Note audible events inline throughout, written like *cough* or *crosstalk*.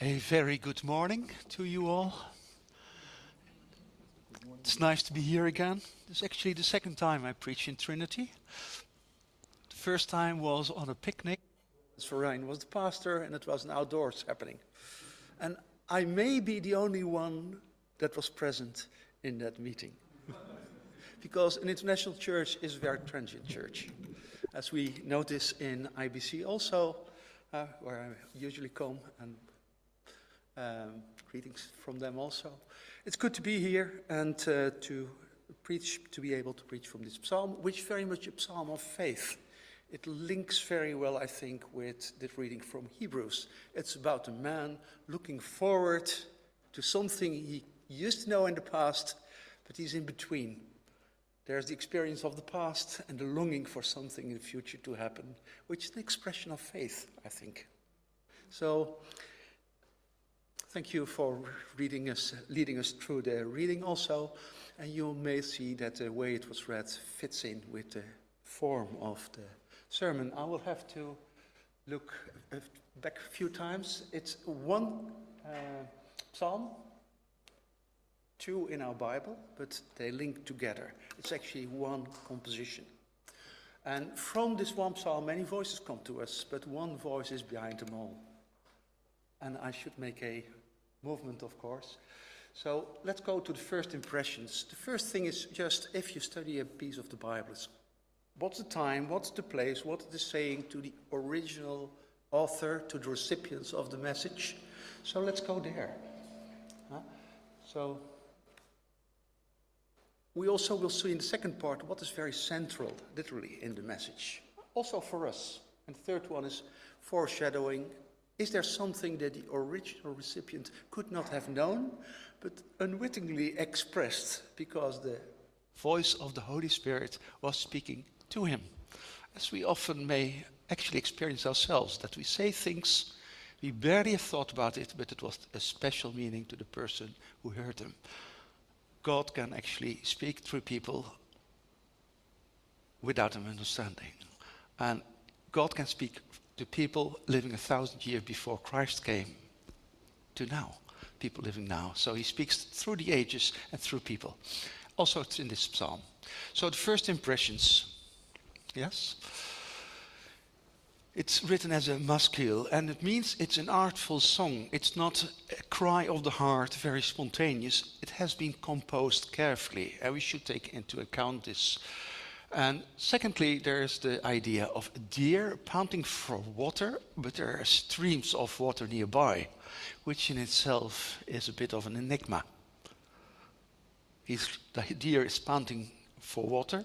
A very good morning to you all. It's nice to be here again. This is actually the second time I preach in Trinity. The first time was on a picnic. Sorijn was the pastor, and it was an outdoors happening. And I may be the only one that was present in that meeting. *laughs* because an international church is a very transient church. As we notice in IBC also, uh, where I usually come, and um, greetings from them also. It's good to be here and uh, to preach, to be able to preach from this psalm, which very much a psalm of faith. It links very well, I think, with the reading from Hebrews. It's about a man looking forward to something he used to know in the past, but he's in between. There's the experience of the past and the longing for something in the future to happen, which is an expression of faith, I think. So, thank you for reading us, leading us through the reading also. And you may see that the way it was read fits in with the form of the sermon. I will have to look back a few times. It's one uh, psalm, two in our Bible, but they link together. It's actually one composition. And from this one psalm, many voices come to us, but one voice is behind them all. And I should make a movement, of course. So let's go to the first impressions. The first thing is just if you study a piece of the Bible, what's the time, what's the place, what is saying to the original author, to the recipients of the message. So let's go there. Huh? So we also will see in the second part what is very central, literally, in the message, also for us. And the third one is foreshadowing. Is there something that the original recipient could not have known, but unwittingly expressed because the voice of the Holy Spirit was speaking to him? As we often may actually experience ourselves, that we say things we barely have thought about it, but it was a special meaning to the person who heard them. God can actually speak through people without an understanding. And God can speak to people living a thousand years before Christ came to now, people living now. So he speaks through the ages and through people. Also, it's in this psalm. So, the first impressions, yes? It's written as a maskil, and it means it's an artful song. It's not a cry of the heart, very spontaneous. It has been composed carefully, and we should take into account this. And secondly, there's the idea of a deer panting for water, but there are streams of water nearby, which in itself is a bit of an enigma. He's, the deer is panting for water.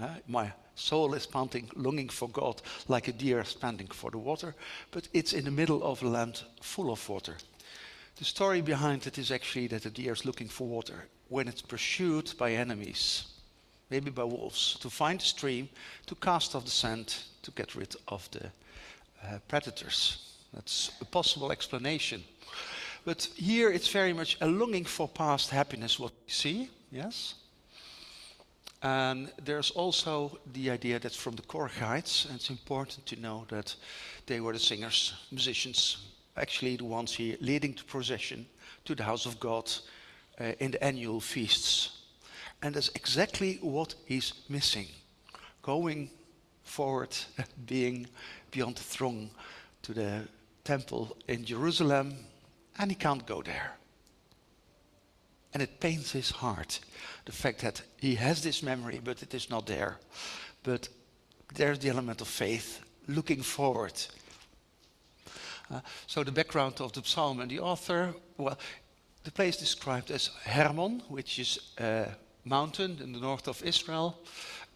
Uh, my soul is panting, longing for God, like a deer is panting for the water, but it's in the middle of a land full of water. The story behind it is actually that the deer is looking for water when it's pursued by enemies, maybe by wolves, to find a stream, to cast off the sand, to get rid of the uh, predators. That's a possible explanation. But here it's very much a longing for past happiness, what we see, yes? And there's also the idea that from the Korahites, and it's important to know that they were the singers, musicians, actually the ones here leading the procession to the house of God uh, in the annual feasts. And that's exactly what he's missing. Going forward, *laughs* being beyond the throng to the temple in Jerusalem, and he can't go there. And it pains his heart, the fact that he has this memory, but it is not there. But there's the element of faith, looking forward. Uh, so the background of the psalm and the author, well, the place described as Hermon, which is a mountain in the north of Israel.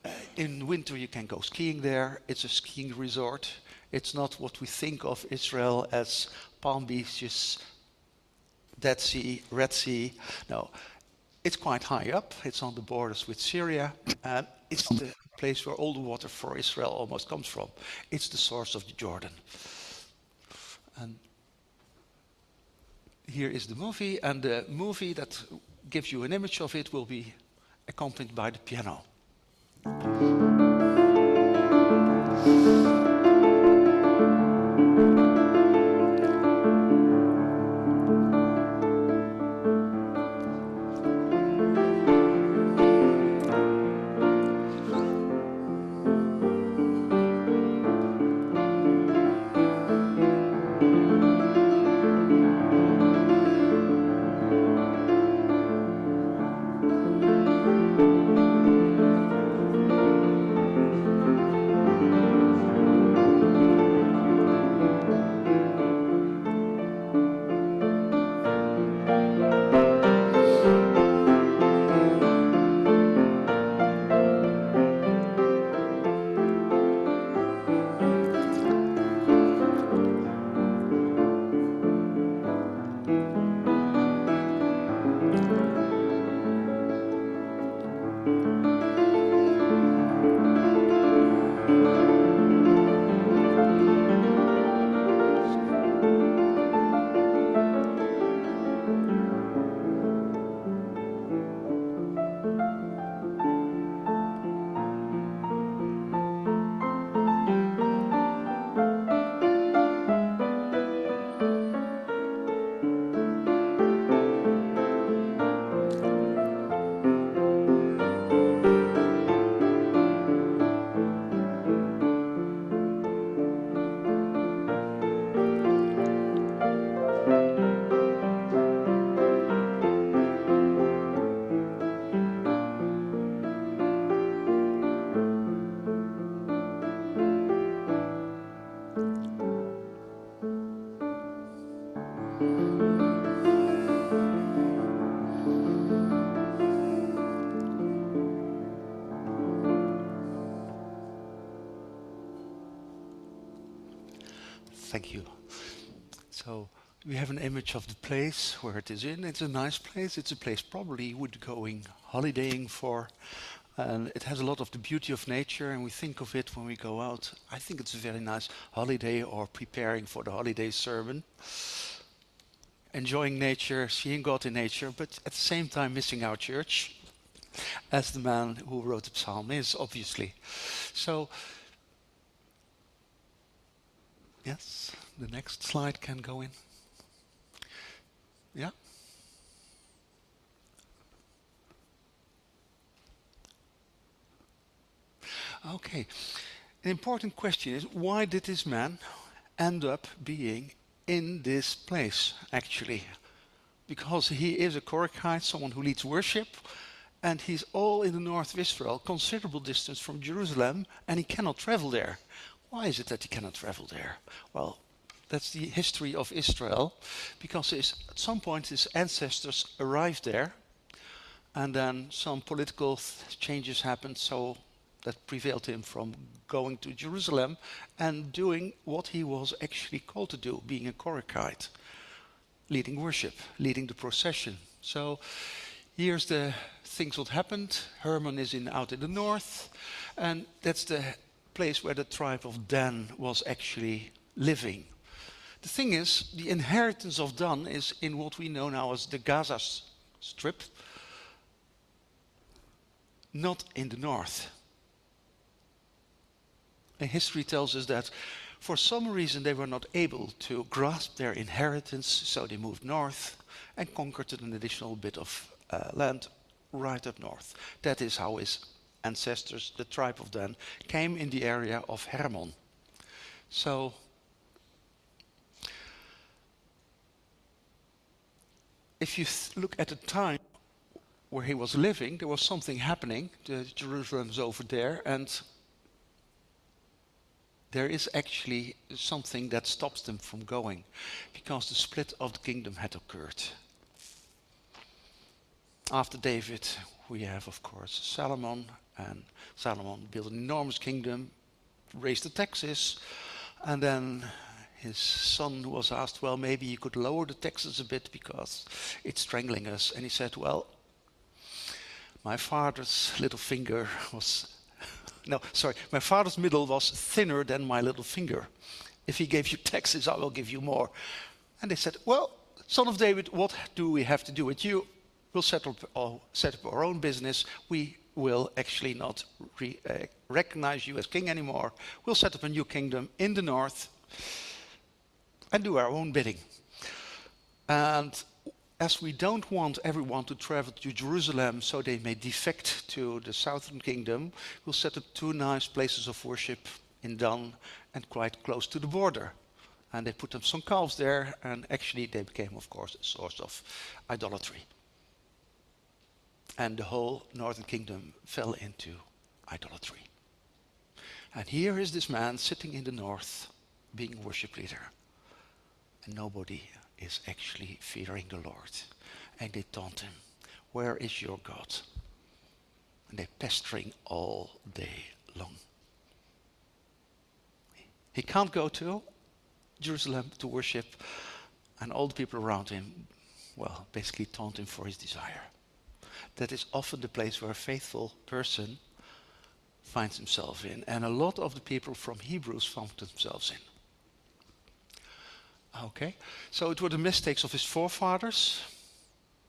Uh, in winter you can go skiing there. It's a skiing resort. It's not what we think of Israel as palm beaches, Dead Sea, Red Sea. No, it's quite high up. It's on the borders with Syria. And it's the place where all the water for Israel almost comes from. It's the source of the Jordan. And here is the movie, and the movie that gives you an image of it will be accompanied by the piano. Thank you. So we have an image of the place where it is in. It's a nice place. It's a place probably you would going holidaying for. And it has a lot of the beauty of nature, and we think of it when we go out. I think it's a very nice holiday or preparing for the holiday sermon. Enjoying nature, seeing God in nature, but at the same time missing our church, as the man who wrote the psalm is, obviously. So, yes, the next slide can go in. Yeah? Okay. An important question is why did this man end up being in this place, actually? Because he is a Korakhite, someone who leads worship, and he's all in the north of Israel, considerable distance from Jerusalem, and he cannot travel there. Why is it that he cannot travel there? Well, that's the history of Israel, because his, at some point his ancestors arrived there, and then some political changes happened, so that prevailed him from going to Jerusalem and doing what he was actually called to do, being a Korakhite, leading worship, leading the procession. So here's the things what happened. Hermon is in out in the north, and that's the place where the tribe of Dan was actually living. The thing is, the inheritance of Dan is in what we know now as the Gaza Strip, not in the north. And history tells us that for some reason they were not able to grasp their inheritance, so they moved north and conquered an additional bit of uh, land right up north. That is how his ancestors, the tribe of Dan, came in the area of Hermon. So if you look at the time where he was living, there was something happening. The Jerusalem's over there, and there is actually something that stops them from going because the split of the kingdom had occurred. After David, we have, of course, Solomon, and Solomon built an enormous kingdom, raised the taxes, and then his son was asked, Well, maybe you could lower the taxes a bit because it's strangling us. And he said, Well, my father's little finger was *laughs* no, sorry, my father's middle was thinner than my little finger. If he gave you taxes, I will give you more. And they said, Well, son of David, what do we have to do with you? We'll set up, uh, set up our own business. We will actually not re, uh, recognize you as king anymore. We'll set up a new kingdom in the north and do our own bidding. And as we don't want everyone to travel to Jerusalem so they may defect to the southern kingdom, we'll set up two nice places of worship in Dan and quite close to the border. And they put up some calves there, and actually they became, of course, a source of idolatry. And the whole northern kingdom fell into idolatry. And here is this man sitting in the north, being worship leader, and nobody is actually fearing the Lord. And they taunt him, Where is your God? And they're pestering all day long. He can't go to Jerusalem to worship, and all the people around him, well, basically taunt him for his desire. That is often the place where a faithful person finds himself in, and a lot of the people from Hebrews found themselves in. Okay, so it were the mistakes of his forefathers,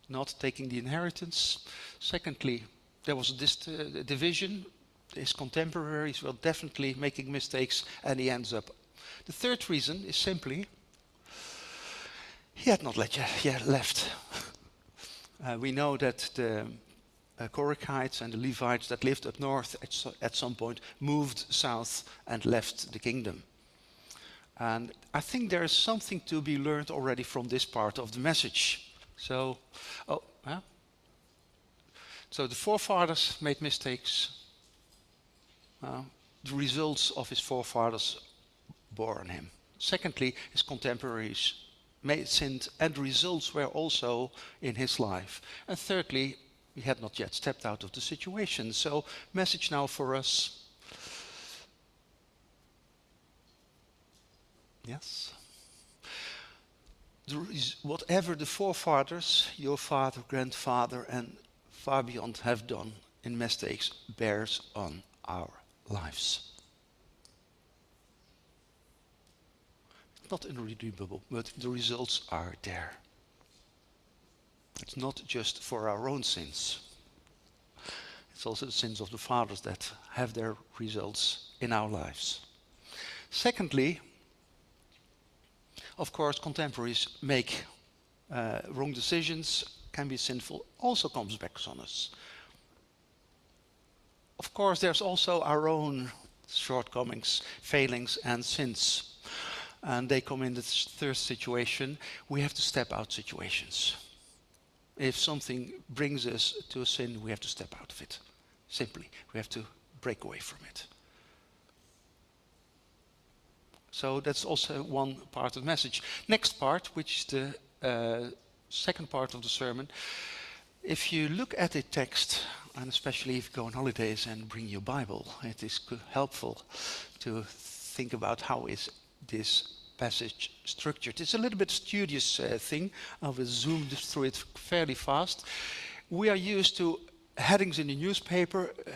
not taking the inheritance. Secondly, there was this uh, division. His contemporaries were definitely making mistakes, and he ends up. The third reason is simply he had not yet left. Uh, we know that the uh, Korachites and the Levites that lived up north at, so, at some point moved south and left the kingdom. And I think there is something to be learned already from this part of the message. So, oh, yeah. So the forefathers made mistakes. Uh, the results of his forefathers bore on him. Secondly, his contemporaries and results were also in his life. And thirdly, he had not yet stepped out of the situation. So, message now for us Yes. whatever the forefathers, your father, grandfather, and far beyond have done in mistakes bears on our lives. Not irredeemable, but the results are there. It's not just for our own sins. It's also the sins of the fathers that have their results in our lives. Secondly, of course, contemporaries make uh, wrong decisions, can be sinful, also comes back on us. Of course, there's also our own shortcomings, failings, and sins. And they come in the third situation. We have to step out situations. If something brings us to a sin, we have to step out of it. Simply, we have to break away from it. So that's also one part of the message. Next part, which is the uh, second part of the sermon. If you look at the text, and especially if you go on holidays and bring your Bible, it is helpful to think about how is this passage structured. It's a little bit studious uh, thing. I will zoom through it fairly fast. We are used to headings in the newspaper, uh,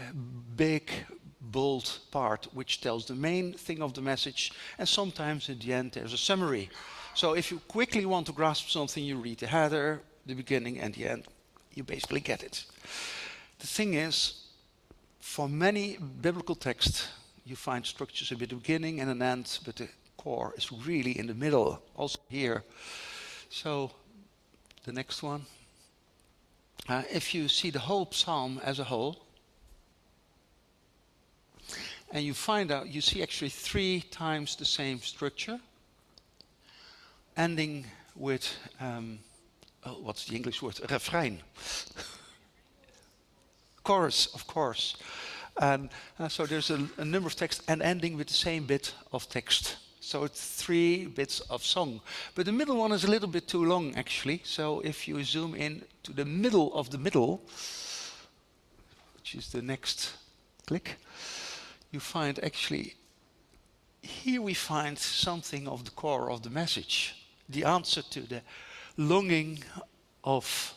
big, bold part which tells the main thing of the message, and sometimes at the end there's a summary. So if you quickly want to grasp something, you read the header, the beginning, and the end. You basically get it. The thing is, for many biblical texts, you find structures at the beginning and an end, but the core is really in the middle, also here. So, the next one. Uh, if you see the whole psalm as a whole, and you find out, you see actually three times the same structure, ending with, um, oh, what's the English word? Refrain. *laughs* Chorus, of course. And uh, so there's a, a number of texts and ending with the same bit of text. So it's three bits of song. But the middle one is a little bit too long, actually. So if you zoom in to the middle of the middle, which is the next click, you find actually, here we find something of the core of the message, the answer to the longing of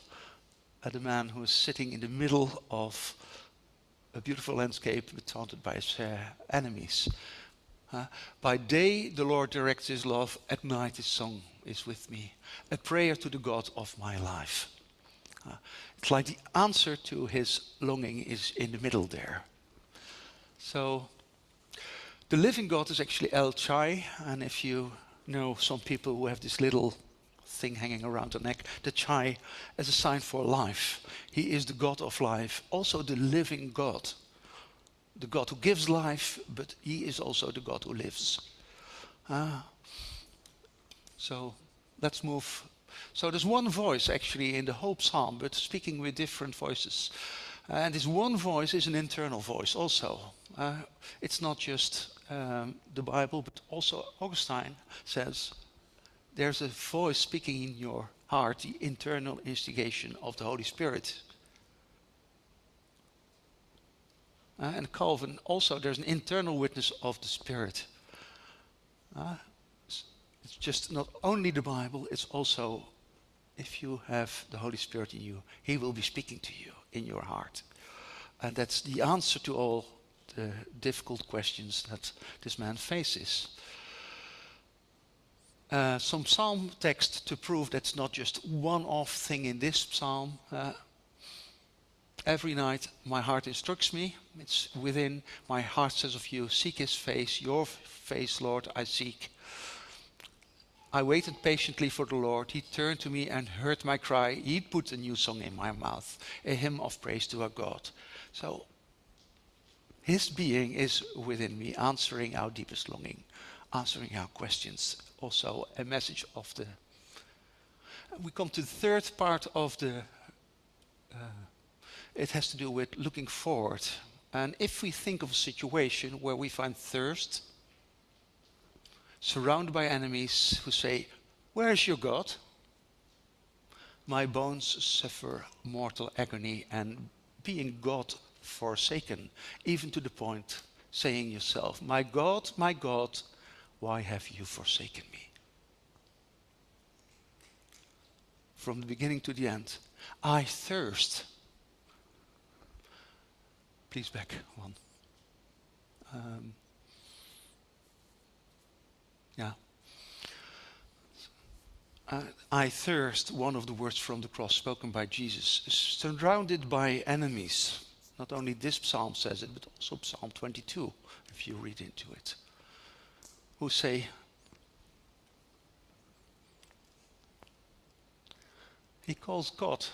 uh, the man who is sitting in the middle of a beautiful landscape taunted by his uh, enemies. Uh, by day the Lord directs his love, at night his song is with me, a prayer to the God of my life. Uh, it's like the answer to his longing is in the middle there. So the living God is actually El Chai, and if you know some people who have this little thing hanging around their neck, the Chai as a sign for life. He is the God of life, also the living God. The God who gives life, but he is also the God who lives. Ah. So let's move. So there's one voice actually in the whole psalm, but speaking with different voices. And this one voice is an internal voice also. Uh, it's not just um, the Bible, but also Augustine says there's a voice speaking in your heart, the internal instigation of the Holy Spirit. Uh, and Calvin also, there's an internal witness of the Spirit. Uh, it's just not only the Bible, it's also if you have the Holy Spirit in you, He will be speaking to you in your heart. And that's the answer to all the difficult questions that this man faces. Uh, some psalm text to prove that's not just one-off thing in this psalm. Uh, every night my heart instructs me. It's within my heart says of you, seek his face, your face, Lord, I seek. I waited patiently for the Lord. He turned to me and heard my cry. He put a new song in my mouth, a hymn of praise to our God. So his being is within me, answering our deepest longing, answering our questions. Also, a message of the. We come to the third part of the. Uh, it has to do with looking forward. And if we think of a situation where we find thirst, surrounded by enemies who say, Where is your God? My bones suffer mortal agony, and being God forsaken, even to the point saying yourself, My God, my God, Why have you forsaken me? From the beginning to the end, I thirst. Please back one. Um, yeah. Uh, I thirst, one of the words from the cross spoken by Jesus, surrounded by enemies. Not only this psalm says it, but also Psalm 22, if you read into it, who say, He calls God.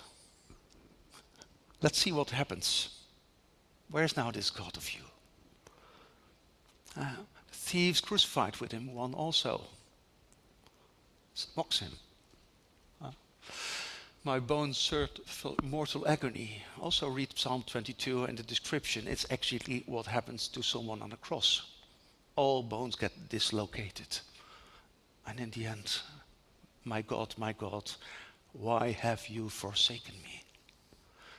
Let's see what happens. Where's now this God of you? Uh, thieves crucified with him, one also mocks him. Uh, my bones served mortal agony. Also read Psalm 22 and the description. It's actually what happens to someone on a cross. All bones get dislocated. And in the end, my God, my God, why have you forsaken me?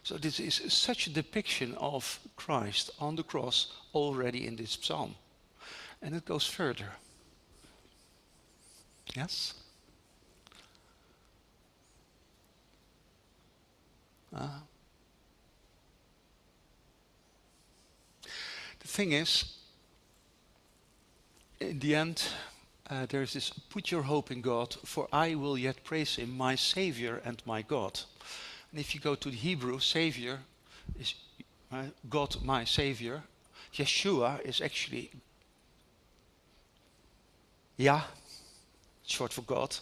So this is such a depiction of Christ on the cross already in this psalm. And it goes further. Yes? Uh, the thing is, in the end, uh, there's this put your hope in God, for I will yet praise him, my Savior and my God. And if you go to the Hebrew, Savior is God, my Savior. Yeshua is actually Yah, short for God.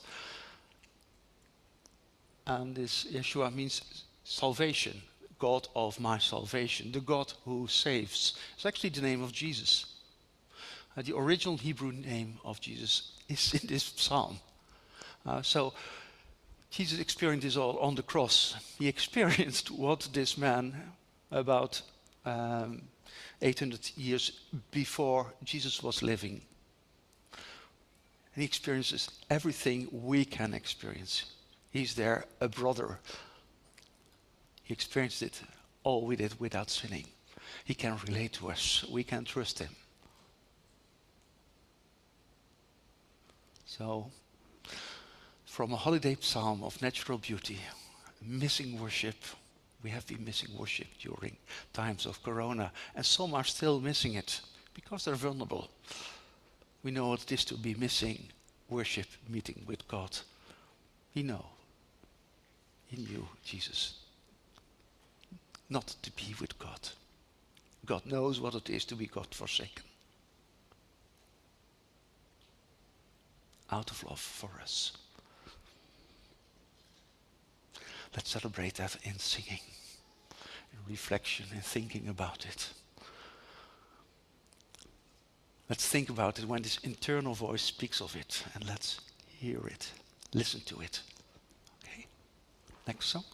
And this Yeshua means salvation, God of my salvation, the God who saves. It's actually the name of Jesus. Uh, the original Hebrew name of Jesus is in this psalm. Uh, so Jesus experienced this all on the cross. He experienced *laughs* what this man, about um, 800 years before Jesus was living, and he experiences everything we can experience. He's there, a brother. He experienced it all we did without sinning. He can relate to us. We can trust him. So, from a holiday psalm of natural beauty, missing worship, we have been missing worship during times of corona, and some are still missing it because they're vulnerable. We know what it is to be missing worship meeting with God. He know in you, Jesus, not to be with God. God knows what it is to be God forsaken. Out of love for us. Let's celebrate that in singing, in reflection, in thinking about it. Let's think about it when this internal voice speaks of it and let's hear it, listen to it. Okay? Next song.